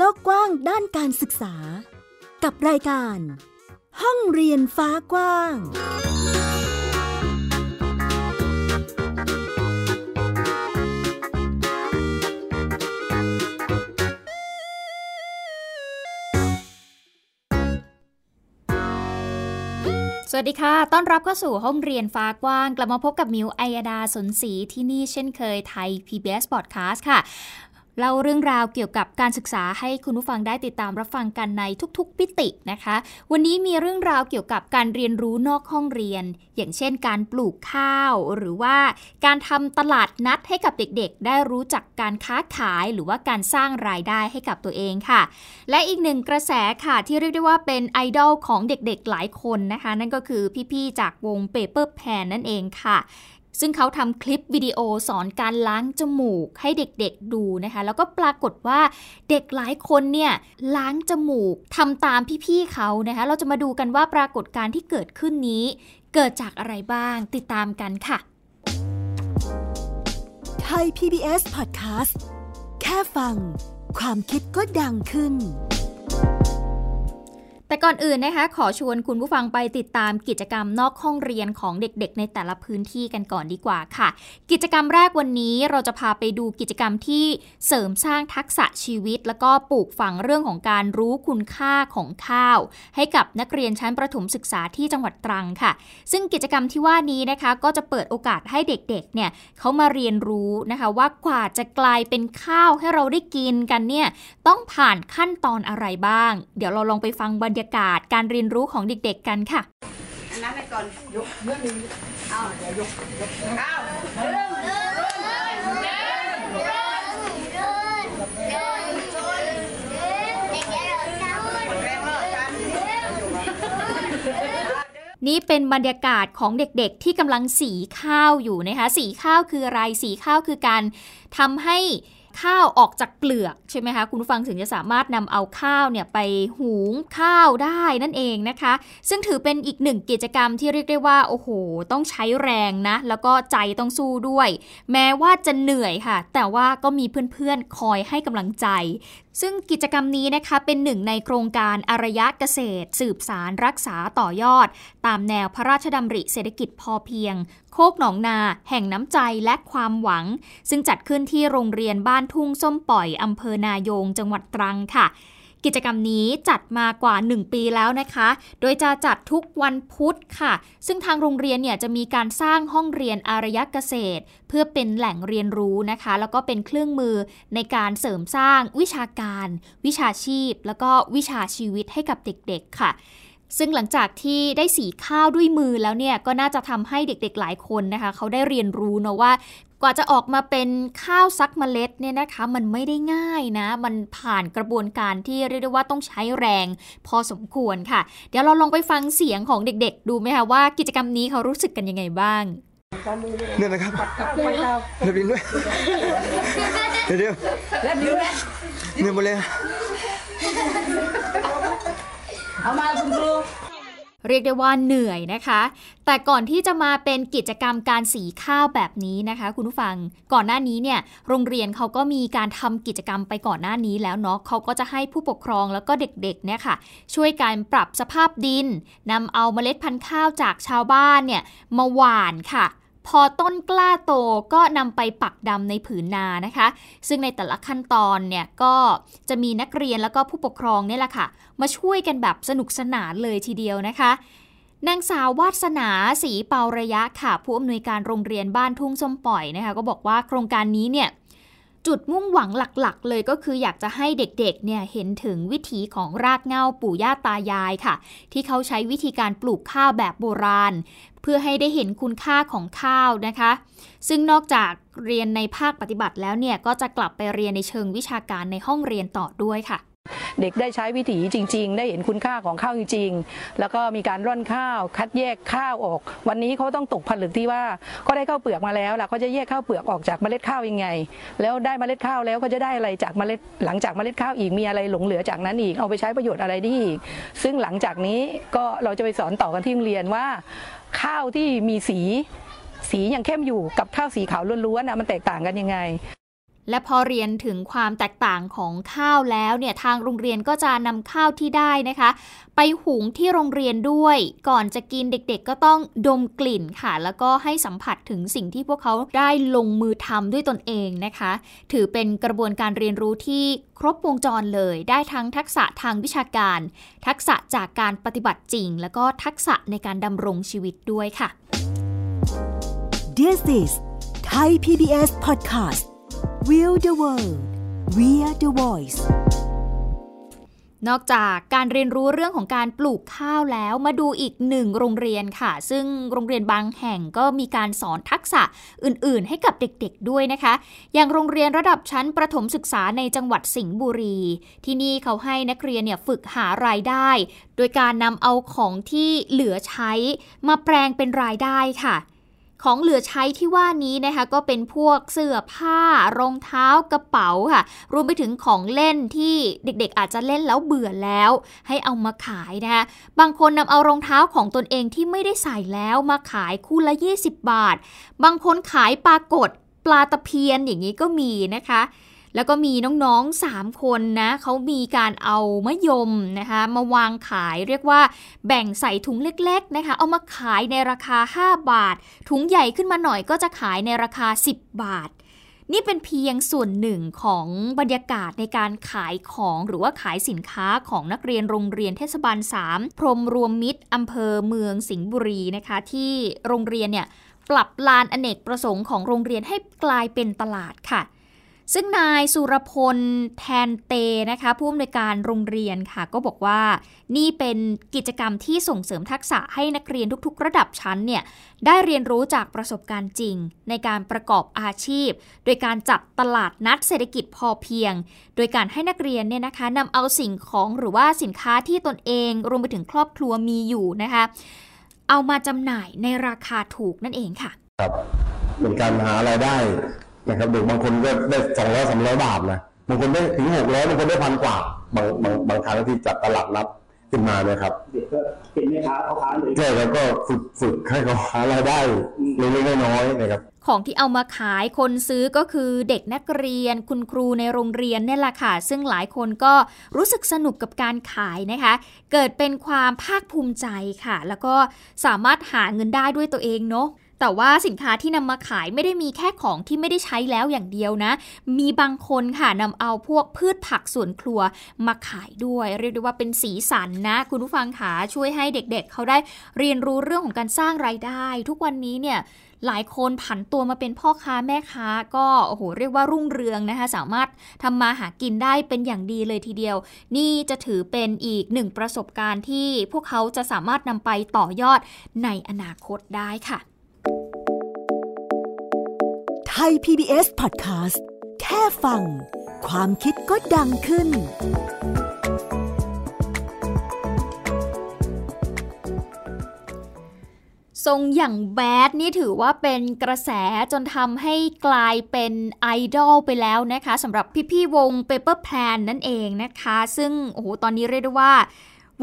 โลกกว้างด้านการศึกษา กับรายการ ห้องเรียนฟ้ากว้าง สวัสดีค่ะ ต้อนรับเข้าสู่ห้องเรียนฟ้ากว้าง กลับมาพบกับมิวไอยดาสนศรีที่นี่เช่นเคยไทย PBS Podcast ค่ะ เล่าเรื่องราวเกี่ยวกับการศึกษาให้คุณผู้ฟังได้ติดตามรับฟังกันในทุกๆปิตินะคะ วันนี้มีเรื่องราวเกี่ยวกับการเรียนรู้นอกห้องเรียน อย่างเช่น การปลูกข้าว หรือว่าการทำตลาดนัดให้กับเด็กๆ ได้รู้จักการค้าขายหรือว่าการสร้างรายได้ให้กับตัวเองค่ะ และอีกหนึ่งกระแสค่ะที่เรียกได้ว่าเป็นไอดอลของเด็กๆหลายคนนะคะ นั่นก็คือพี่ๆจากวง Paper Pan นั่นเองค่ะ ซึ่งเขาทำคลิปวิดีโอสอนการล้างจมูกให้เด็กๆดูนะคะ แล้วก็ปรากฏว่าเด็กหลายคนเนี่ยล้างจมูกทำตามพี่ๆเขานะคะ เราจะมาดูกันว่าปรากฏการณ์ที่เกิดขึ้นนี้ เกิดจากอะไรบ้างติดตามกันค่ะไทย PBS Podcast แค่ฟัง ความคิดก็ดังขึ้น แต่ก่อนอื่นนะคะ ขอชวนคุณผู้ฟังไปติดตามกิจกรรมนอกห้องเรียนของเด็กๆ ในแต่ละพื้นที่กันก่อนดีกว่าค่ะ กิจกรรมแรกวันนี้เราจะพาไปดูกิจกรรมที่เสริมสร้างทักษะชีวิต แล้วก็ปลูกฝังเรื่องของการรู้คุณค่าของข้าว ให้กับนักเรียนชั้นประถมศึกษาที่จังหวัดตรังค่ะ ซึ่งกิจกรรมที่ว่านี้นะคะก็จะเปิดโอกาสให้เด็กๆ เนี่ยเขามาเรียนรู้นะคะว่ากว่าจะกลายเป็นข้าวให้เราได้กินกันเนี่ยต้องผ่านขั้นตอนอะไรบ้าง เดี๋ยวเราลองไปฟังบรรยากาศการเรียนรู้ของเด็กๆกันค่ะนนั้นไปก่อนยกเมื่อนึงเอาเดี๋ยวยกยกเอาเริ่มนี่เป็นบรรยากาศของเด็กๆที่กำลังสีข้าวอยู่นะคะ สีข้าวคืออะไร สีข้าวคือการทำให้ ข้าวออกจากเปลือกใช่ไหมคะคุณผู้ฟังถึงจะสามารถนำเอาข้าวเนี่ยไปหุงข้าวได้นั่นเองนะคะ ซึ่งถือเป็นอีกหนึ่งกิจกรรมที่เรียกได้ว่าโอ้โห ต้องใช้แรงนะ แล้วก็ใจต้องสู้ด้วย แม้ว่าจะเหนื่อยค่ะ แต่ว่าก็มีเพื่อนๆคอยให้กำลังใจ ซึ่งกิจกรรมนี้นะคะเป็นหนึ่งในโครงการอารยะเกษตร สืบสารรักษาต่อยอด ตามแนวพระราชดำริเศรษฐกิจพอเพียง คกหนองนา แห่งน้ำใจและความหวัง ซึ่งจัดขึ้นที่โรงเรียนบ้านทุ่งส้มปล่อยอำเภอนายง จังหวัดตรังค่ะ กิจกรรมนี้จัดมากว่า 1 ปีแล้วนะคะ โดยจะจัดทุกวันพุธค่ะ ซึ่งทางโรงเรียนเนี่ยจะมีการสร้างห้องเรียนอารยเกษตร เพื่อเป็นแหล่งเรียนรู้นะคะ แล้วก็เป็นเครื่องมือในการเสริมสร้างวิชาการ วิชาชีพ แล้วก็วิชาชีวิตให้กับเด็กๆค่ะ ซึ่งหลังจากที่ได้สีข้าวด้วยมือแล้วเนี่ยก็น่าจะทำให้เด็กๆหลายคนนะคะเขาได้เรียนรู้นะว่ากว่าจะออกมาเป็นข้าวซักเมล็ดเนี่ยนะคะมันไม่ได้ง่ายนะ มันผ่านกระบวนการที่เรียกได้ว่าต้องใช้แรงพอสมควรค่ะ เดี๋ยวเราลองไปฟังเสียงของเด็กๆ ดูไหมคะว่ากิจกรรมนี้เขารู้สึกกันยังไงบ้างเนี่ยนะครับเดี๋ยวบินด้วยเดี๋ยวเดี๋ยวเนี่ยหมดเลย เอามาคุณครูเรียกได้ว่าเหนื่อยนะคะ แต่ก่อนที่จะมาเป็นกิจกรรมการสีข้าวแบบนี้นะคะ คุณผู้ฟัง ก่อนหน้านี้เนี่ย โรงเรียนเขาก็มีการทำกิจกรรมไปก่อนหน้านี้แล้วเนาะเขาก็จะให้ผู้ปกครองแล้วก็เด็กๆเนี่ยค่ะ ช่วยการปรับสภาพดินนำเอาเมล็ดพันธุ์ข้าวจากชาวบ้านเนี่ยมาหว่านค่ะ พอต้นกล้าโตก็นำไปปักดำในผืนนานะคะ ซึ่งในแต่ละขั้นตอนเนี่ยก็จะมีนักเรียนแล้วก็ผู้ปกครองเนี่ยแหละค่ะ มาช่วยกันแบบสนุกสนานเลยทีเดียวนะคะนางสาววาสนาสีเปาระยะค่ะ ผู้อำนวยการโรงเรียนบ้านทุ่งส้มปล่อยนะคะ ก็บอกว่าโครงการนี้เนี่ย จุดมุ่งหวังหลักๆ เลยก็คืออยากจะให้เด็กๆ เนี่ยเห็นถึงวิถีของรากเหง้าปู่ย่าตายายค่ะ ที่เขาใช้วิธีการปลูกข้าวแบบโบราณ เพื่อให้ได้เห็นคุณค่าของข้าวนะคะ ซึ่งนอกจากเรียนในภาคปฏิบัติแล้วเนี่ยก็จะกลับไปเรียนในเชิงวิชาการในห้องเรียนต่อด้วยค่ะ เด็กได้ใช้วิถีจริง ๆ ได้เห็นคุณค่าของข้าวจริง ๆ แล้วก็มีการร่อนข้าว คัดแยกข้าวออก วันนี้เขาต้องตกผลึกที่ว่าก็ได้ข้าวเปลือกมาแล้วล่ะเขาจะแยกข้าวเปลือกออกจากเมล็ดข้าวยังไง แล้วได้เมล็ดข้าวแล้วก็จะได้อะไรจากเมล็ดหลังจากเมล็ดข้าวอีกมีอะไรหลงเหลือจากนั้นอีกเอาไปใช้ประโยชน์อะไรได้อีก ซึ่งหลังจากนี้ก็เราจะไปสอนต่อกันที่โรงเรียนว่า ข้าวที่มีสีสียังเข้มอยู่กับข้าวสีขาวล้วนๆนะมันแตกต่างกันยังไง และพอเรียนถึงความแตกต่างของข้าวแล้วเนี่ยทางโรงเรียนก็จะนำข้าวที่ได้นะคะ ไปหุงที่โรงเรียนด้วย ก่อนจะกินเด็กๆ ก็ต้องดมกลิ่นค่ะ แล้วก็ให้สัมผัสถึงสิ่งที่พวกเขาได้ลงมือทำด้วยตนเองนะคะ ถือเป็นกระบวนการเรียนรู้ที่ครบวงจรเลย ได้ทั้งทักษะทางวิชาการ ทักษะจากการปฏิบัติจริง แล้วก็ทักษะในการดำรงชีวิตด้วยค่ะ This is Thai PBS Podcast We the World We are the Voice นอกจากการเรียนรู้เรื่องของการปลูกข้าวแล้วมาดูอีกหนึ่งโรงเรียนค่ะ ซึ่งโรงเรียนบางแห่งก็มีการสอนทักษะอื่น ๆ ให้กับเด็กๆด้วยนะคะ อย่างโรงเรียนระดับชั้นประถมศึกษาในจังหวัดสิงห์บุรี ที่นี่เขาให้นักเรียนเนี่ยฝึกหารายได้ โดยการนำเอาของที่เหลือใช้มาแปลงเป็นรายได้ค่ะ ของเหลือใช้ที่ว่านี้นะคะก็เป็นพวกเสื้อผ้ารองเท้ากระเป๋าค่ะ รวมไปถึงของเล่นที่เด็กๆ อาจจะเล่นแล้วเบื่อแล้ว ให้เอามาขายนะคะบางคนนำเอารองเท้าของตนเองที่ไม่ได้ใส่แล้วมาขายคู่ละ 20 บาท บางคนขายปลากดปลาตะเพียนอย่างนี้ก็มีนะคะ แล้วก็มีน้องๆ 3 คนนะเขามีการเอามะยมนะคะมาวางขายเรียกว่าแบ่งใส่ถุงเล็กๆนะคะเอามาขายในราคา 5 บาท ถุงใหญ่ขึ้นมาหน่อยก็จะขายในราคา 10 บาทนี่เป็นเพียงส่วนหนึ่งของบรรยากาศในการขายของหรือว่าขายสินค้าของนักเรียนโรงเรียนเทศบาล 3 พรมรวมมิตรอำเภอเมืองสิงห์บุรีนะคะ ที่โรงเรียนเนี่ยปรับลานอเนกประสงค์ของโรงเรียนให้กลายเป็นตลาดค่ะ ซึ่งนายสุรพลแทนเตนะคะผู้อำนวยการโรงเรียนค่ะ ก็บอกว่านี่เป็นกิจกรรมที่ส่งเสริมทักษะให้นักเรียนทุกๆ ระดับชั้นเนี่ยได้เรียนรู้จากประสบการณ์จริง ในการประกอบอาชีพ โดยการจัดตลาดนัดเศรษฐกิจพอเพียง โดยการให้นักเรียนเนี่ยนะคะนำเอาสิ่งของหรือว่าสินค้าที่ตนเองรวมไปถึงครอบครัวมีอยู่นะคะเอามาจำหน่ายในราคาถูกนั่นเองค่ะครับเป็นการหารายได้ นะครับเด็กบางคนก็ได้สองร้อยสามร้อยบาทนะบางคนได้ถึงหกร้อยบางคนได้พันกว่าบางบางบางครั้งที่จัดตลาดนัดขึ้นมาเนี่ยครับเด็กก็เป็นแม่ค้าเขาค้าเลยใช่แล้วก็ฝึกฝึกให้เขาหารายได้เล็กๆน้อยๆนะครับของที่เอามาขายคนซื้อก็คือเด็กนักเรียนคุณครูในโรงเรียนนี่แหละค่ะ ซึ่งหลายคนก็รู้สึกสนุกกับการขายนะคะ เกิดเป็นความภาคภูมิใจค่ะ แล้วก็สามารถหาเงินได้ด้วยตัวเองเนาะ แต่ว่าสินค้าที่นำมาขายไม่ได้มีแค่ของที่ไม่ได้ใช้แล้วอย่างเดียวนะ มีบางคนค่ะนำเอาพวกพืชผักสวนครัวมาขายด้วย เรียกได้ว่าเป็นสีสันนะ คุณผู้ฟังขาช่วยให้เด็กๆเเขาได้เรียนรู้เรื่องของการสร้างไรายได้ ทุกวันนี้เนี่ยหลายคนผันตัวมาเป็นพ่อค้าแม่ค้าก็โอ้โหเรียกว่ารุ่งเรืองนะคะ สามารถทำมาหากินได้เป็นอย่างดีเลยทีเดียว นี่จะถือเป็นอีกหนึ่งประสบการณ์ที่พวกเขาจะสามารถนำไปต่อยอดในอนาคตได้ค่ะ ทย PBS Podcast แค่ฟัง ความคิดก็ดังขึ้น ทรงอย่างแบดนี่ถือว่าเป็นกระแสจนทำให้กลายเป็นไอดอลไปแล้วนะคะสำหรับพี่ๆวง Paper Plan นั่นเองนะคะ ซึ่งโอ้โหตอนนี้เรียกได้ว่า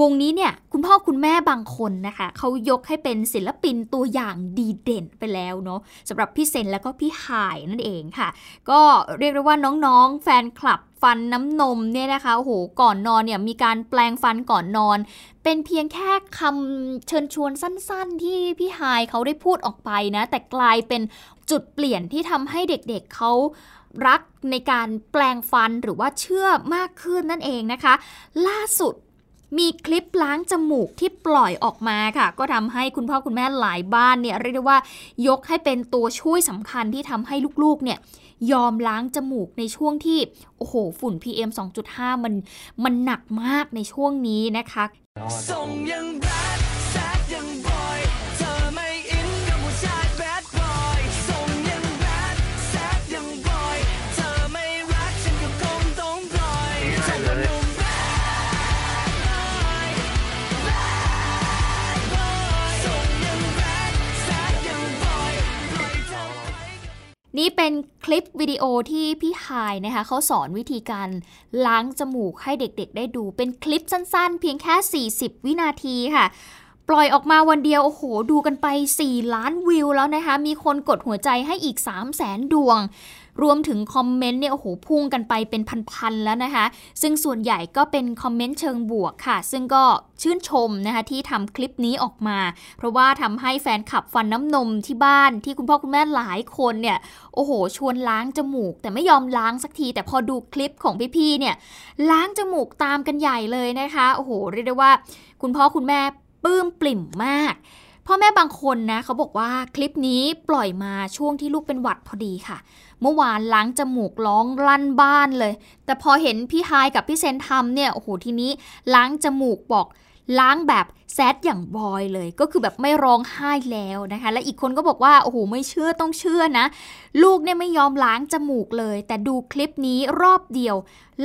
วงนี้เนี่ยคุณพ่อคุณแม่บางคนนะคะเขายกให้เป็นศิลปินตัวอย่างดีเด่นไปแล้วเนาะสำหรับพี่เซนแล้วก็พี่หายนั่นเองค่ะ ก็เรียกได้ว่าน้องๆ แฟนคลับฟันน้ำนมเนี่ยนะคะโอ้โหก่อนนอนเนี่ยมีการแปลงฟันก่อนนอน เป็นเพียงแค่คำเชิญชวนสั้นๆ ที่พี่หายเขาได้พูดออกไปนะ แต่กลายเป็นจุดเปลี่ยนที่ทำให้เด็กๆเขารักในการแปลงฟันหรือว่าเชื่อมากขึ้นนั่นเองนะคะ ล่าสุด มีคลิปล้างจมูกที่ปล่อยออกมาค่ะ ก็ทำให้คุณพ่อคุณแม่หลายบ้านเนี่ยเรียกได้ว่ายกให้เป็นตัวช่วยสำคัญที่ทำให้ลูกๆเนี่ยยอมล้างจมูกในช่วงที่ โอ้โห ฝุ่น PM 2.5 มันมันหนักมากในช่วงนี้นะคะ นี่เป็นคลิปวิดีโอที่พี่หายนะคะเขาสอนวิธีการล้างจมูกให้เด็กๆ ได้ดู เป็นคลิปสั้นๆ เพียงแค่ 40 วินาทีค่ะ ปล่อยออกมาวันเดียว โอ้โห ดูกันไป 4 ล้านวิวแล้วนะคะ มีคนกดหัวใจให้อีก 3 0 0แสนดวง รวมถึงคอมเมนต์เนี่ยโอ้โหพุ่งกันไปเป็นพันๆแล้วนะคะ ซึ่งส่วนใหญ่ก็เป็นคอมเมนต์เชิงบวกค่ะ ซึ่งก็ชื่นชมนะคะที่ทำคลิปนี้ออกมา เพราะว่าทำให้แฟนคลับฟันน้ำนมที่บ้านที่คุณพ่อคุณแม่หลายคนเนี่ยโอ้โห ชวนล้างจมูก แต่ไม่ยอมล้างสักที แต่พอดูคลิปของพี่ๆเนี่ยล้างจมูกตามกันใหญ่เลยนะคะโอ้โหเรียกได้ว่า คุณพ่อคุณแม่ปลื้มปลิ่มมาก พ่อแม่บางคนนะเขาบอกว่าคลิปนี้ปล่อยมาช่วงที่ลูกเป็นหวัดพอดีค่ะ เมื่อวานล้างจมูกร้องลั่นบ้านเลย แต่พอเห็นพี่ไฮายกับพี่เซนทำเนี่ยโอ้โหทีนี้ล้างจมูกบอกล้างแบบแซดอย่างบอยเลย ก็คือแบบไม่ร้องไห้แล้วนะคะ และอีกคนก็บอกว่าโอ้โหไม่เชื่อต้องเชื่อนะ ลูกเนี่ยไม่ยอมล้างจมูกเลย แต่ดูคลิปนี้รอบเดียว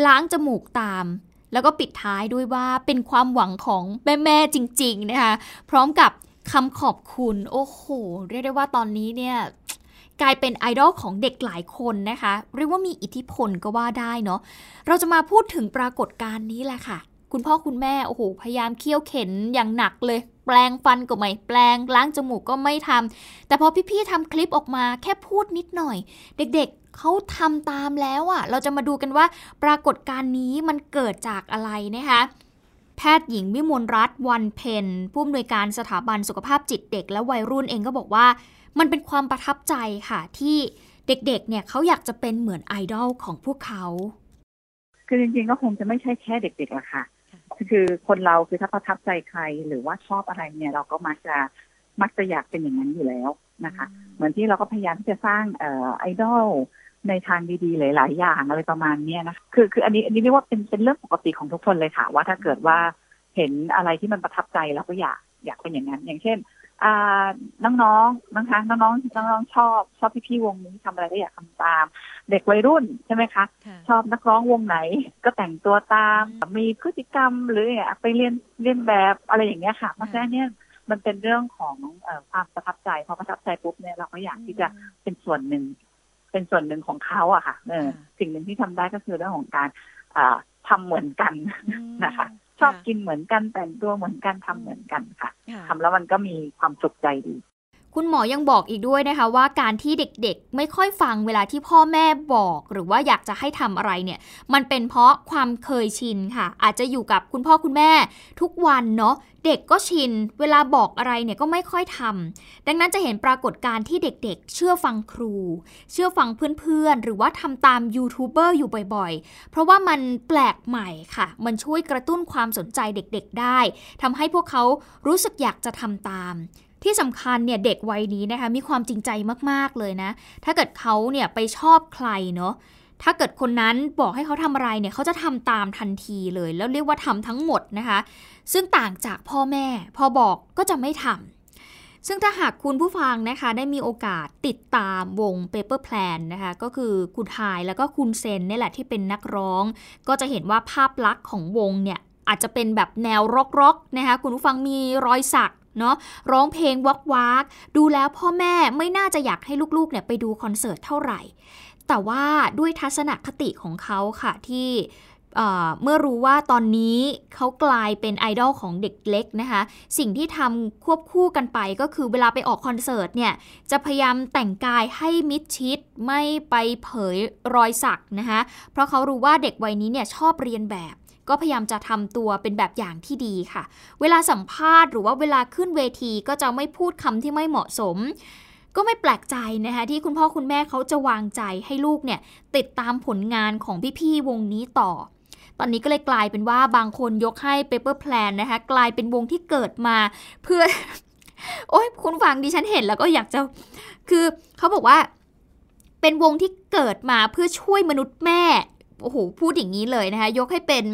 ล้างจมูกตาม แล้วก็ปิดท้ายด้วยว่าเป็นความหวังของแม่ๆจริง ๆ นะคะ พร้อมกับ คำขอบคุณโอ้โห เรียกได้ว่าตอนนี้เนี่ยกลายเป็นไอดอลของเด็กหลายคนนะคะ เรียกว่ามีอิทธิพลก็ว่าได้เนาะเราจะมาพูดถึงปรากฏการณ์นี้แหละค่ะ คุณพ่อคุณแม่โอ้โหพยายามเคี่ยวเข็นอย่างหนักเลย แปลงฟันก็ไม่แปลงล้างจมูกก็ไม่ทำแต่พอพี่ๆทำคลิปออกมาแค่พูดนิดหน่อย เด็กๆเขาทำตามแล้วอะ่ะ เราจะมาดูกันว่าปรากฏการณ์นี้มันเกิดจากอะไรนะคะ แพทย์หญิงวิมลรัตน์วันเพนผู้อำนวยการสถาบันสุขภาพจิตเด็กและวัยรุ่นเองก็บอกว่า มันเป็นความประทับใจค่ะที่เด็กๆ เนี่ยเขาอยากจะเป็นเหมือนไอดอลของพวกเขา คือจริงๆ ก็คงจะไม่ใช่แค่เด็กๆละค่ะ คือคนเราคือถ้าประทับใจใครหรือว่าชอบอะไรเนี่ยเราก็มักจะมักจะอยากเป็นอย่างนั้นอยู่แล้วนะคะ เหมือนที่เราก็พยายามที่จะสร้างเอ่อไอดอล ในทางดีๆหลาย ๆ อย่างอะไรประมาณเนี้ยนะคือคืออันนี้อันนี้เรียกว่าเป็นเป็นเรื่องปกติของทุกคนเลยค่ะ ว่าถ้าเกิดว่าเห็นอะไรที่มันประทับใจเราก็อยากอยากเป็นอย่างนั้น อย่างเช่นอ่าน้องๆนะคะน้องๆน้องๆชอบชอบพี่ๆวงนี้ทำอะไรก็อยากทำตาม เด็กวัยรุ่นใช่ไหมคะชอบนักร้องวงไหนก็แต่งตัวตาม มีพฤติกรรมหรืออยากไปเรียนเรียนแบบอะไรอย่างเงี้ยค่ะเพราะฉะนั้นเนี่ยมันเป็นเรื่องของเออความประทับใจพอประทับใจปุ๊บเนี่ยเราก็อยากที่จะเป็นส่วนหนึ่ง เป็นส่วนหนึ่งของเขาอะค่ะเออสิ่งหนึ่งที่ทำได้ก็คือเรื่องของการอ่าทำเหมือนกันนะคะ ชอบกินเหมือนกันแต่งตัวเหมือนกันทำเหมือนกันค่ะทำแล้วมันก็มีความสุขใจดี คุณหมอยังบอกอีกด้วยนะคะว่าการที่เด็กๆ ไม่ค่อยฟังเวลาที่พ่อแม่บอก หรือว่าอยากจะให้ทำอะไรเนี่ย มันเป็นเพราะความเคยชินค่ะ อาจจะอยู่กับคุณพ่อคุณแม่ ทุกวันเนาะเด็กก็ชิน เวลาบอกอะไรเนี่ยก็ไม่ค่อยทำดังนั้นจะเห็นปรากฏการณ์ที่เด็กๆ เชื่อฟังครู เชื่อฟังเพื่อนๆ หรือว่าทำตามยูทูบเบอร์อยู่บ่อยๆ เพราะว่ามันแปลกใหม่ค่ะ มันช่วยกระตุ้นความสนใจเด็กๆ ได้ทำให้พวกเขารู้สึกอยากจะทำตาม ที่สำคัญเนี่ยเด็กวัยนี้นะคะมีความจริงใจมากๆเลยนะ ถ้าเกิดเขาเนี่ยไปชอบใครเนาะถ้าเกิดคนนั้นบอกให้เขาทำอะไรเนี่ยเขาจะทำตามทันทีเลย แล้วเรียกว่าทำทั้งหมดนะคะ ซึ่งต่างจากพ่อแม่ พอบอกก็จะไม่ทำซึ่งถ้าหากคุณผู้ฟังนะคะ ได้มีโอกาสติดตามวง Paper Plan นะคะ ก็คือคุณทายแล้วก็คุณเซนนี่แหละที่เป็นนักร้อง ก็จะเห็นว่าภาพลักษณ์ของวงเนี่ยอาจจะเป็นแบบแนวร็อกๆนะคะคุณผู้ฟังมีรอยสัก เนาะร้องเพลงวักวักดูแล้วพ่อแม่ไม่น่าจะอยากให้ลูกๆเนี่ยไปดูคอนเสิร์ตเท่าไหร่ แต่ว่าด้วยทัศนคติของเขาค่ะที่เมื่อรู้ว่าตอนนี้เขากลายเป็นไอดอลของเด็กเล็กนะคะ สิ่งที่ทำควบคู่กันไปก็คือเวลาไปออกคอนเสิร์ตเนี่ย จะพยายามแต่งกายให้มิดชิดไม่ไปเผยรอยสักนะคะ เพราะเขารู้ว่าเด็กวัยนี้เนี่ยชอบเรียนแบบ ก็พยายามจะทำตัวเป็นแบบอย่างที่ดีค่ะ เวลาสัมภาษณ์หรือว่าเวลาขึ้นเวทีก็จะไม่พูดคำที่ไม่เหมาะสม ก็ไม่แปลกใจนะคะที่คุณพ่อคุณแม่เขาจะวางใจให้ลูกเนี่ยติดตามผลงานของพี่ๆวงนี้ต่อตอนนี้ก็เลยกลายเป็นว่าบางคนยกให้ Paper Plan นะคะ กลายเป็นวงที่เกิดมาเพื่อ โอ้ยคุณฟังดิฉันเห็นแล้วก็อยากจะ คือเขาบอกว่า เป็นวงที่เกิดมาเพื่อช่วยมนุษย์แม่ โอ้โหพูดอย่างนี้เลยนะคะ ยกให้เป็น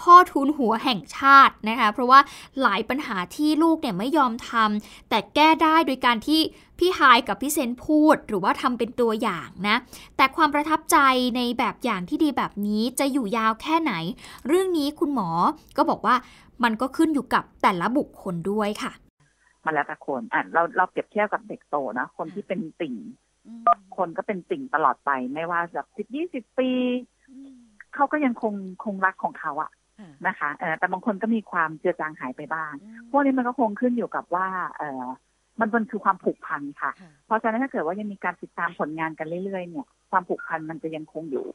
พ่อทุนหัวแห่งชาตินะคะ เพราะว่าหลายปัญหาที่ลูกเนี่ยไม่ยอมทำแต่แก้ได้โดยการที่พี่ไฮายกับพี่เซนพูดหรือว่าทำเป็นตัวอย่างนะ แต่ความประทับใจในแบบอย่างที่ดีแบบนี้จะอยู่ยาวแค่ไหน เรื่องนี้คุณหมอก็บอกว่ามันก็ขึ้นอยู่กับแต่ละบุคคลด้วยค่ะ มันแล้วแต่คนอะเราเราเปรียบเทียบกับเด็กโตนะ คนที่เป็นติ่งคนก็เป็นติ่งตลอดไป ไม่ว่าจะสิบยี่สิบปี เขาก็ยังคงคงรักของเขาอะนะคะเออแต่บางคนก็มีความเจือจางหายไปบ้าง พวกนี้มันก็คงขึ้นอยู่กับว่าเออมันมันคือความผูกพันค่ะ เพราะฉะนั้นถ้าเกิดว่ายังมีการติดตามผลงานกันเรื่อยๆ เนี่ย ความผูกพันมันจะยังคงอยู่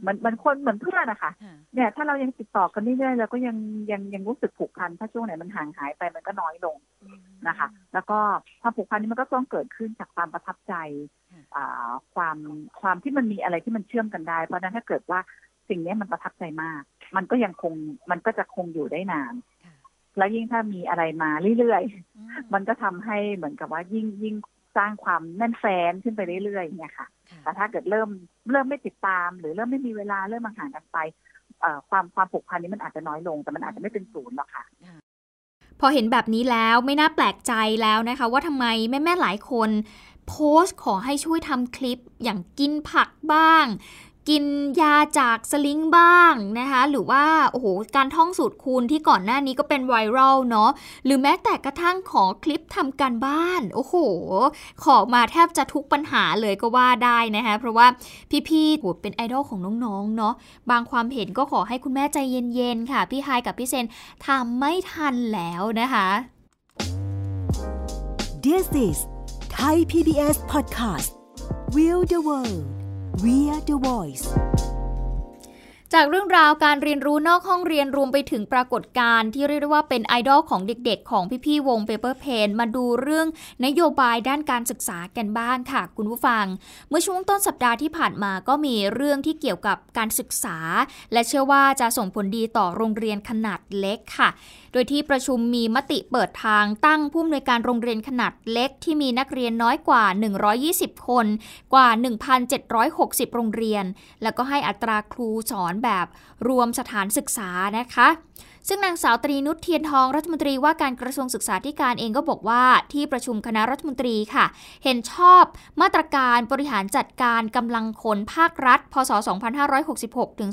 เหมือนเหมือนคนเหมือนเพื่อนนะคะเนี่ย ถ้าเรายังติดต่อกันเรื่อยๆเราก็ยังยังยังรู้สึกผูกพัน ถ้าช่วงไหนมันห่างหายไปมันก็น้อยลงนะคะ แล้วก็ความผูกพันนี้มันก็ต้องเกิดขึ้นจากความประทับใจอ่าความความที่มันมีอะไรที่มันเชื่อมกันได้ เพราะฉะนั้นถ้าเกิดว่า สิ่งนี้มันประทับใจมาก มันก็ยังคงมันก็จะคงอยู่ได้นาน แล้วยิ่งถ้ามีอะไรมาเรื่อยๆ มันก็ทำให้เหมือนกับว่ายิ่งยิ่งสร้างความแน่นแฟนขึ้นไปเรื่อยๆเนี่ยค่ะ แต่ถ้าเกิดเริ่มเริ่มไม่ติดตาม หรือเริ่มไม่มีเวลาเริ่มห่างกันไปความความผูกพันนี้มันอาจจะน้อยลง แต่มันอาจจะไม่เป็นศูนย์หรอกค่ะพอเห็นแบบนี้แล้วไม่น่าแปลกใจแล้วนะคะ ว่าทำไมแม่ๆหลายคน โพสต์ขอให้ช่วยทำคลิปอย่างกินผักบ้าง กินยาจากสลิงบ้างนะคะหรือว่าโอ้โหการท่องสูตรคูณที่ก่อนหน้านี้ก็เป็นไวรัลเนาะหรือแม้แต่กระทั่งขอคลิปทำการบ้าน โอ้โห ขอมาแทบจะทุกปัญหาเลยก็ว่าได้นะคะเพราะว่าพี่ๆโหเป็นไอดอลของน้องๆเนาะบางความเห็นก็ขอให้คุณแม่ใจเย็นๆค่ะ พี่ไฮกับพี่เซนทำไม่ทันแล้วนะคะ This is Thai PBS Podcast Will the World We are the voice จากเรื่องราวการเรียนรู้นอกห้องเรียนรวมไปถึงปรากฏการณ์ที่เรียกได้ว่าเป็นไอดอลของเด็กๆ ของพี่ๆวง Paper Pen มาดูเรื่องนโยบายด้านการศึกษากันบ้างค่ะ คุณผู้ฟัง เมื่อช่วงต้นสัปดาห์ที่ผ่านมาก็มีเรื่องที่เกี่ยวกับการศึกษา และเชื่อว่าจะส่งผลดีต่อโรงเรียนขนาดเล็กค่ะ ดยที่ประชุมมีมติเปิดทางตั้งผู้อำนวยการโรงเรียนขนาดเล็กที่มีนักเรียนน้อยกว่า 120 คน กว่า 1,760 โรงเรียน แล้วก็ให้อัตราครูสอนแบบรวมสถานศึกษานะคะ ซึ่งนางสาวตรีนุชเทียนทองรัฐมนตรีว่าการกระทรวงศึกษาธิการเองก็บอกว่าที่ประชุมคณะรัฐมนตรีค่ะ เห็นชอบมาตรการบริหารจัดการกำลังคนภาครัฐ พศ 2566 ถึง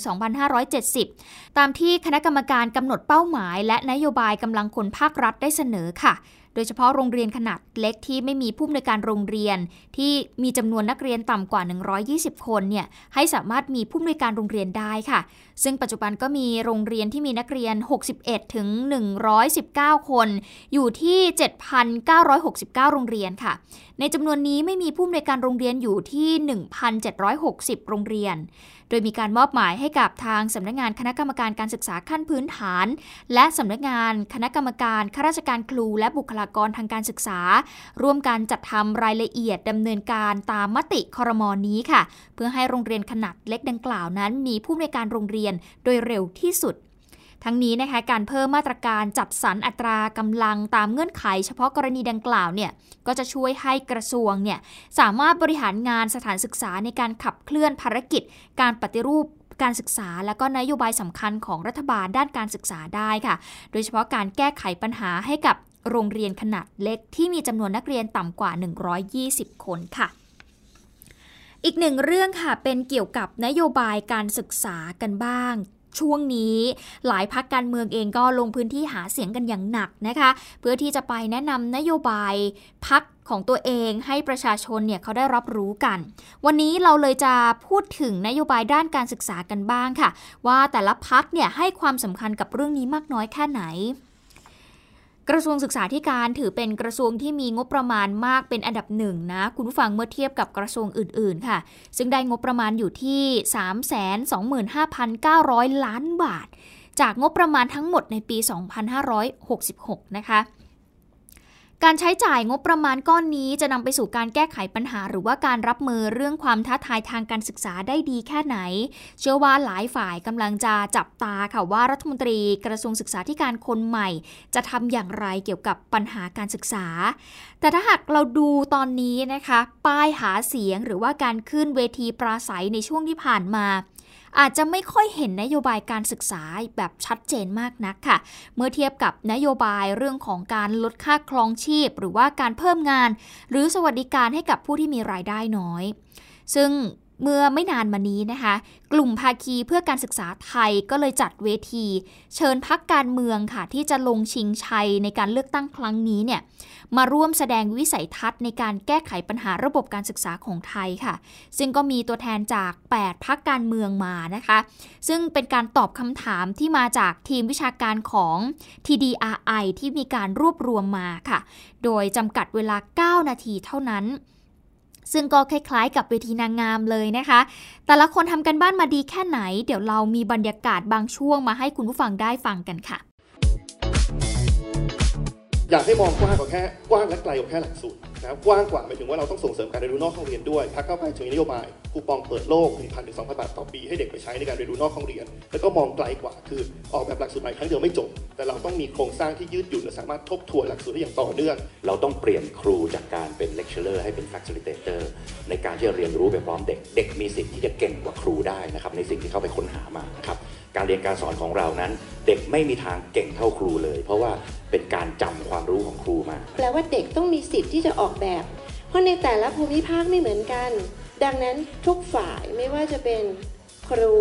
2570 ตามที่คณะกรรมการกำหนดเป้าหมาย และนโยบายกำลังคนภาครัฐได้เสนอค่ะ โดยเฉพาะโรงเรียนขนาดเล็กที่ไม่มีผู้อำนวยการโรงเรียน ที่มีจำนวนนักเรียนต่ำกว่า 120 คนเนี่ยให้สามารถมีผู้อำนวยการโรงเรียนได้ค่ะ ซึ่งปัจจุบันก็มีโรงเรียนที่มีนักเรียน 61 ถึง 119 คน อยู่ที่ 7,969 โรงเรียนค่ะ ในจำนวนนี้ไม่มีผู้อำนวยการโรงเรียนอยู่ที่ 1,760 โรงเรียน ดยมีการมอบหมายให้กับทางสำนักงงานคณะกรรมการการศึกษาขั้นพื้นฐาน และสำนักงานคณะกรรมการข้าราชการครู และบุคลากรทางการศึกษา ร่วมกันจัดทำรายละเอียดดำเนินการตามมติคอรมอนนี้ค่ะ เพื่อให้โรงเรียนขนาดเล็กดังกล่าวนั้น มีผู้ในการโรงเรียนโดยเร็วที่สุด ทั้งนี้นะคะการเพิ่มมาตรการจัดสรรอัตรากำลังตามเงื่อนไข เฉพาะกรณีดังกล่าวเนี่ยก็จะช่วยให้กระทรวงเนี่ยสามารถบริหารงานสถานศึกษาในการขับเคลื่อนภารกิจ การปฏิรูปการศึกษาและก็นโยบายสำคัญของรัฐบาลด้านการศึกษาได้ค่ะ โดยเฉพาะการแก้ไขปัญหาให้กับโรงเรียนขนาดเล็กที่มีจำนวนนักเรียนต่ำกว่า 120 คนค่ะอีกหนึ่งเรื่องค่ะเป็นเกี่ยวกับนโยบายการศึกษากันบ้าง ช่วงนี้ หลายพักการเมืองเองก็ลงพื้นที่หาเสียงกันอย่างหนักนะคะ เพื่อที่จะไปแนะนำนโยบายพักของตัวเองให้ประชาชนเนี่ยเขาได้รับรู้กัน วันนี้เราเลยจะพูดถึงนโยบายด้านการศึกษากันบ้างค่ะ ว่าแต่ละพักเนี่ยให้ความสำคัญกับเรื่องนี้มากน้อยแค่ไหน กระทรวงศึกษาธิการถือเป็นกระทรวงที่มีงบประมาณมากเป็นอันดับหนึ่งนะ คุณผู้ฟังเมื่อเทียบกับกระทรวงอื่น ๆ ค่ะ ซึ่งได้งบประมาณอยู่ที่ 325,900 ล้านบาท จากงบประมาณทั้งหมดในปี 2566 นะคะ การใช้จ่ายงบประมาณก้อนนี้จะนำไปสู่การแก้ไขปัญหา หรือว่าการรับมือเรื่องความท้าทายทางการศึกษาได้ดีแค่ไหน เชื่อว่าหลายฝ่ายกำลังจะจับตาค่ะว่ารัฐมนตรีกระทรวงศึกษาธิการคนใหม่ จะทำอย่างไรเกี่ยวกับปัญหาการศึกษา แต่ถ้าหากเราดูตอนนี้นะคะ ป้ายหาเสียงหรือว่าการขึ้นเวทีปราศัยในช่วงที่ผ่านมา อาจจะไม่ค่อยเห็นนโยบายการศึกษาแบบชัดเจนมากนักค่ะ เมื่อเทียบกับนโยบายเรื่องของการลดค่าครองชีพ หรือว่าการเพิ่มงาน หรือสวัสดิการให้กับผู้ที่มีรายได้น้อย ซึ่ง เมื่อไม่นานมานี้นะคะ กลุ่มภาคีเพื่อการศึกษาไทยก็เลยจัดเวที เชิญพักการเมืองค่ะ ที่จะลงชิงชัยในการเลือกตั้งครั้งนี้เนี่ยมาร่วมแสดงวิสัยทัศน์ในการแก้ไขปัญหาระบบการศึกษาของไทยค่ะ ซึ่งก็มีตัวแทนจาก 8พักการเมืองมานะคะ ซึ่งเป็นการตอบคำถามที่มาจากทีมวิชาการของ TDRI ที่มีการรวบรวมมาค่ะ โดยจำกัดเวลา 9 นาทีเท่านั้น ซึ่งก็คล้ายๆ กับเวทีนางงามเลยนะคะ แต่ละคนทำกันบ้านมาดีแค่ไหน เดี๋ยวเรามีบรรยากาศบางช่วงมาให้คุณผู้ฟังได้ฟังกันค่ะ อยากให้มองกว้างกว่าแค่กว้างและไกลกว่าแค่หลักสูตร นะครับกว้างกว่าหมายถึงว่าเราต้องส่งเสริมการเรียนรู้นอกห้องเรียนด้วยพรรคก้าวไกลจะมีนโยบายคูปองเปิดโลก1,000ถึง2,000 บาทต่อปีให้เด็กไปใช้ในการเรียนรู้นอกห้องเรียน แล้วก็มองไกลกว่าคือออกแบบหลักสูตรใหม่ครั้งเดียวไม่จบ แต่เราต้องมีโครงสร้างที่ยืดหยุ่นและสามารถทบทวนหลักสูตรได้อย่างต่อเนื่อง เราต้องเปลี่ยนครูจากการเป็นเลคเชอร์ให้เป็น facilitator ในการที่จะเรียนรู้ไปพร้อมเด็ก เด็กมีสิทธิ์ที่จะเก่งกว่าครูได้นะครับในสิ่งที่เขาไปค้นหามานะครับการเรียนการสอนของเรานั้น เด็กไม่มีทางเก่งเท่าครูเลย เพราะว่าเป็นการจำความรู้ของครูมาแปลว่าเด็กต้องมีสิทธิ์ที่จะออกแบบ เพราะในแต่ละภูมิภาคไม่เหมือนกัน ดังนั้นทุกฝ่ายไม่ว่าจะเป็นครู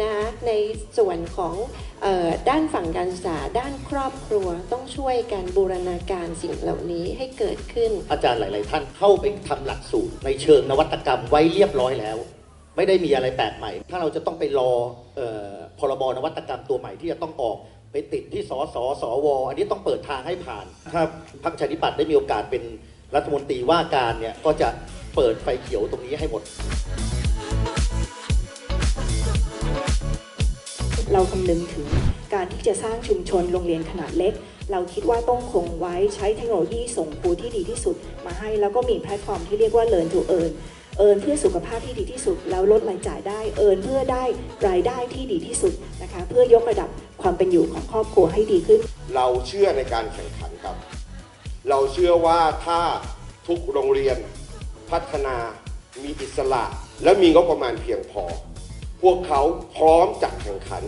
นะคะในส่วนของเออด้านฝั่งการศึกษาด้านครอบครัวต้องช่วยกันบูรณาการสิ่งเหล่านี้ให้เกิดขึ้น อาจารย์หลาย ๆ ท่านเข้าไปทำหลักสูตร ในเชิงนวัตกรรมไว้เรียบร้อยแล้ว ไม่ได้มีอะไรแปลกใหม่ ถ้าเราจะต้องไปรอเออพรบนวัตกรรมตัวใหม่ที่จะต้องออกไปติดที่สสสวอันนี้ต้องเปิดทางให้ผ่าน ถ้าพรรคประชาธิปัตย์ได้มีโอกาสเป็น รัฐมนตรีว่าการเนี่ยก็จะเปิดไฟเขียวตรงนี้ให้หมด เราคำนึงถึงการที่จะสร้างชุมชนโรงเรียนขนาดเล็ก เราคิดว่าต้องคงไว้ใช้เทคโนโลยีส่งครูที่ดีที่สุด มาให้แล้วก็มีแพลตฟอร์มที่เรียกว่า Learn to Earn Earn เพื่อสุขภาพที่ดีที่สุด แล้วลดรายจ่ายได้ Earn เพื่อได้รายได้ที่ดีที่สุดนะคะ เพื่อยกระดับความเป็นอยู่ของครอบครัวให้ดีขึ้น เราเชื่อในการแข่งขันครับ เราเชื่อว่าถ้าทุกโรงเรียนพัฒนามีอิสระ และมีงบประมาณเพียงพอ พวกเขาพร้อมจะแข่งขัน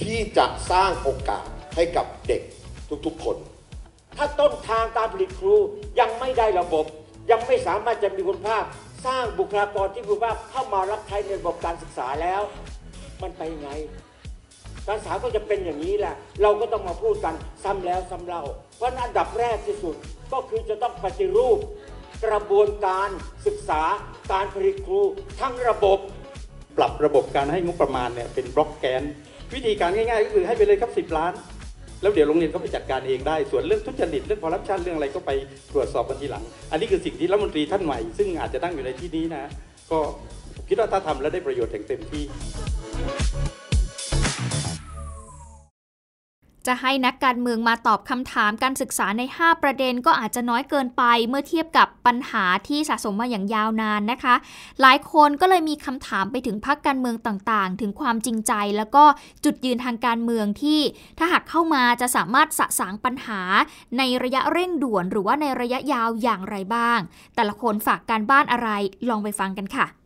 ที่จะสร้างโอกาสให้กับเด็กทุกๆคน ถ้าต้นทางการผลิตครูยังไม่ได้ระบบ ยังไม่สามารถจะมีคุณภาพ สร้างบุคลากรที่มีคุณภาพเข้ามารับใช้ในระบบการศึกษาแล้ว มันไปยังไง การศึกษาก็จะเป็นอย่างนี้แหละ เราก็ต้องมาพูดกันซ้ำแล้วซ้ำเล่า เพราะอันดับแรกที่สุดก็คือจะต้องปฏิรูป กระบวนการศึกษา การผลิตครู ทั้งระบบ ปรับระบบการให้งบประมาณเนี่ยเป็นบล็อกแกน วิธีการง่ายๆ ก็คือให้ไปเลยครับ 10 ล้าน แล้วเดี๋ยวโรงเรียนเขาไปจัดการเองได้ ส่วนเรื่องทุจริตเรื่องคอร์รัปชันเรื่องอะไรก็ไปตรวจสอบกันทีหลัง อันนี้คือสิ่งที่รัฐมนตรีท่านใหม่ซึ่งอาจจะตั้งอยู่ในที่นี้นะ ก็คิดว่าถ้าทำแล้วได้ประโยชน์อย่างเต็มที่ จะให้นักการเมืองมาตอบคำถามการศึกษาใน 5 ประเด็นก็อาจจะน้อยเกินไปเมื่อเทียบกับปัญหาที่สะสมมาอย่างยาวนานนะคะ หลายคนก็เลยมีคำถามไปถึงพรรคการเมืองต่างๆ ถึงความจริงใจ แล้วก็จุดยืนทางการเมืองที่ถ้าหากเข้ามาจะสามารถสะสางปัญหาในระยะเร่งด่วน หรือว่าในระยะยาวอย่างไรบ้าง แต่ละคนฝากการบ้านอะไรลองไปฟังกันค่ะ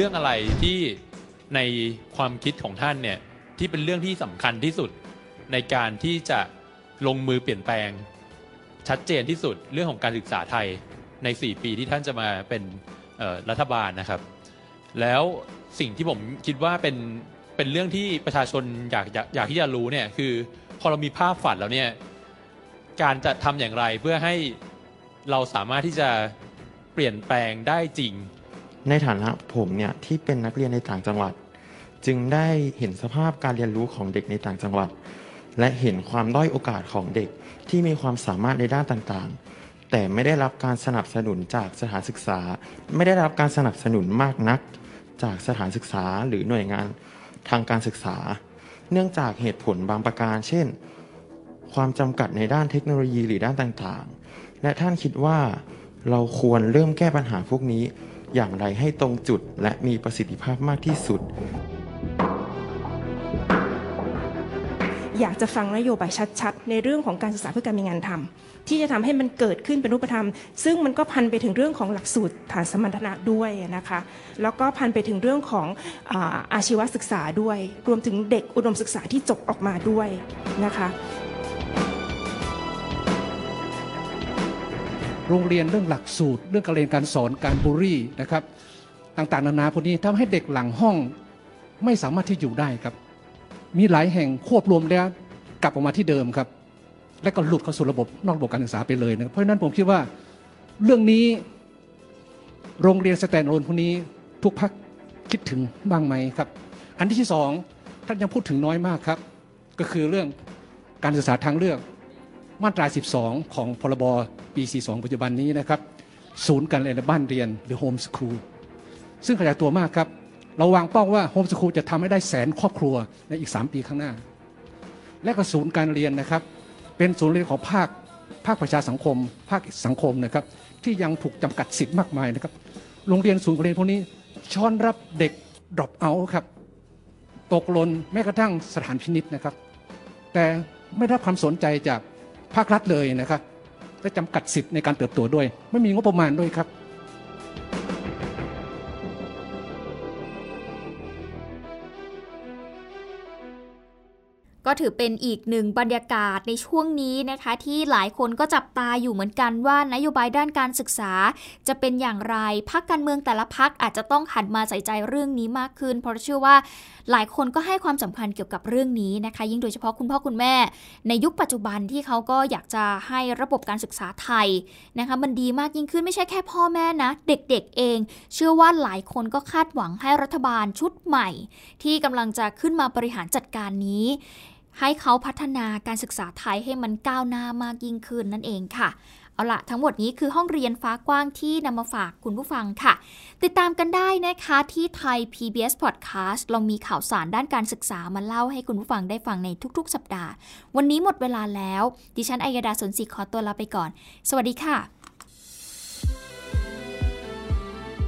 เรื่องอะไรที่ในความคิดของท่านเนี่ยที่เป็นเรื่องที่สำคัญที่สุดในการที่จะลงมือเปลี่ยนแปลง ชัดเจนที่สุดเรื่องของการศึกษาไทยใน 4 ปีที่ท่านจะมาเป็นรัฐบาลนะครับ แล้วสิ่งที่ผมคิดว่าเป็นเป็นเรื่องที่ประชาชนอยากอยากอยากที่จะรู้เนี่ยคือพอเรามีภาพฝันแล้วเนี่ยการจะทำอย่างไรเพื่อให้เราสามารถที่จะเปลี่ยนแปลงได้จริง ในฐานะผมเนี่ยที่เป็นนักเรียนในต่างจังหวัด จึงได้เห็นสภาพการเรียนรู้ของเด็กในต่างจังหวัด และเห็นความด้อยโอกาสของเด็กที่มีความสามารถในด้านต่างๆ แต่ไม่ได้รับการสนับสนุนจากสถานศึกษา ไม่ได้รับการสนับสนุนมากนัก จากสถานศึกษาหรือหน่วยงานทางการศึกษา เนื่องจากเหตุผลบางประการ เช่น ความจำกัดในด้านเทคโนโลยีหรือด้านต่างๆ และท่านคิดว่าเราควรเริ่มแก้ปัญหาพวกนี้ อย่างไรให้ตรงจุดและมีประสิทธิภาพมากที่สุด อยากจะฟังนโยบายชัดๆ ในเรื่องของการศึกษาเพื่อการมีงานทำที่จะทำให้มันเกิดขึ้นเป็นรูปธรรม ซึ่งมันก็พันไปถึงเรื่องของหลักสูตรฐานสมรรถนะด้วยนะคะ แล้วก็พันไปถึงเรื่องของอาอาชีวศึกษาด้วย รวมถึงเด็กอุดมศึกษาที่จบออกมาด้วยนะคะ โรงเรียนเรื่องหลักสูตร เรื่องการเรียนการสอนการบูรี่นะครับ ต่างๆ นานาพวกนี้ทำให้เด็กหลังห้องไม่สามารถที่อยู่ได้ครับ มีหลายแห่งควบรวมแล้วกลับออกมาที่เดิมครับ และก็หลุดเข้าสู่ระบบนอกระบบการศึกษาไปเลยนะเพราะฉะนั้นผมคิดว่าเรื่องนี้โรงเรียนสแตนโลนพวกนี้ทุกพักคิดถึงบ้างไหมครับ อันที่สองท่านยังพูดถึงน้อยมากครับ ก็คือเรื่องการศึกษาทางเลือก มาตรา 12 ของพรบปี 42 ปัจจุบันนี้นะครับ ศูนย์การเรียนในบ้านเรียนหรือโฮมสคูลซึ่งขยายตัวมากครับ เราวางเป้าว่าโฮมสคูลจะทำให้ได้แสนครอบครัวในอีก 3 ปีข้างหน้า และก็ศูนย์การเรียนนะครับ เป็นศูนย์เรียนของภาคภาคประชาสังคม ภาคสังคมนะครับ ที่ยังถูกจำกัดสิทธิ์มากมายนะครับ โรงเรียนศูนย์การเรียนพวกนี้ช้อนรับเด็ก drop out ครับ ตกหล่นแม้กระทั่งสถานพินิษนะครับ แต่ไม่ได้รับความสนใจจาก ภาครัฐเลยนะครับและจำกัดสิทธิ์ในการเติบโตด้วย ไม่มีงบประมาณด้วยครับ ถือเป็นอีกหนึ่งบรรยากาศในช่วงนี้นะคะ ที่หลายคนก็จับตาอยู่เหมือนกันว่านโยบายด้านการศึกษา จะเป็นอย่างไรพักการเมืองแต่ละพักอาจจะต้องหันมาใส่ใจเรื่องนี้มากขึ้น เพราะเชื่อว่าหลายคนก็ให้ความสำคัญเกี่ยวกับเรื่องนี้นะคะ ยิ่งโดยเฉพาะคุณพ่อคุณแม่ ในยุคปัจจุบันที่เขาก็อยากจะให้ระบบการศึกษาไทยนะคะมันดีมากยิ่งขึ้นไม่ใช่แค่พ่อแม่นะ เด็กๆเอง เชื่อว่าหลายคนก็คาดหวังให้รัฐบาลชุดใหม่ ที่กำลังจะขึ้นมาบริหารจัดการนี้ ให้เขาพัฒนาการศึกษาไทยให้มันก้าวหน้ามากยิ่งขึ้นนั่นเองค่ะเอาละทั้งหมดนี้คือห้องเรียนฟ้ากว้างที่นำมาฝากคุณผู้ฟังค่ะ ติดตามกันได้นะคะที่ไทย PBS Podcast เรามีข่าวสารด้านการศึกษามาเล่าให้คุณผู้ฟังได้ฟังในทุกๆ สัปดาห์ วันนี้หมดเวลาแล้ว ดิฉันอัยดาสนศรีขอตัวลาไปก่อน สวัสดีค่ะ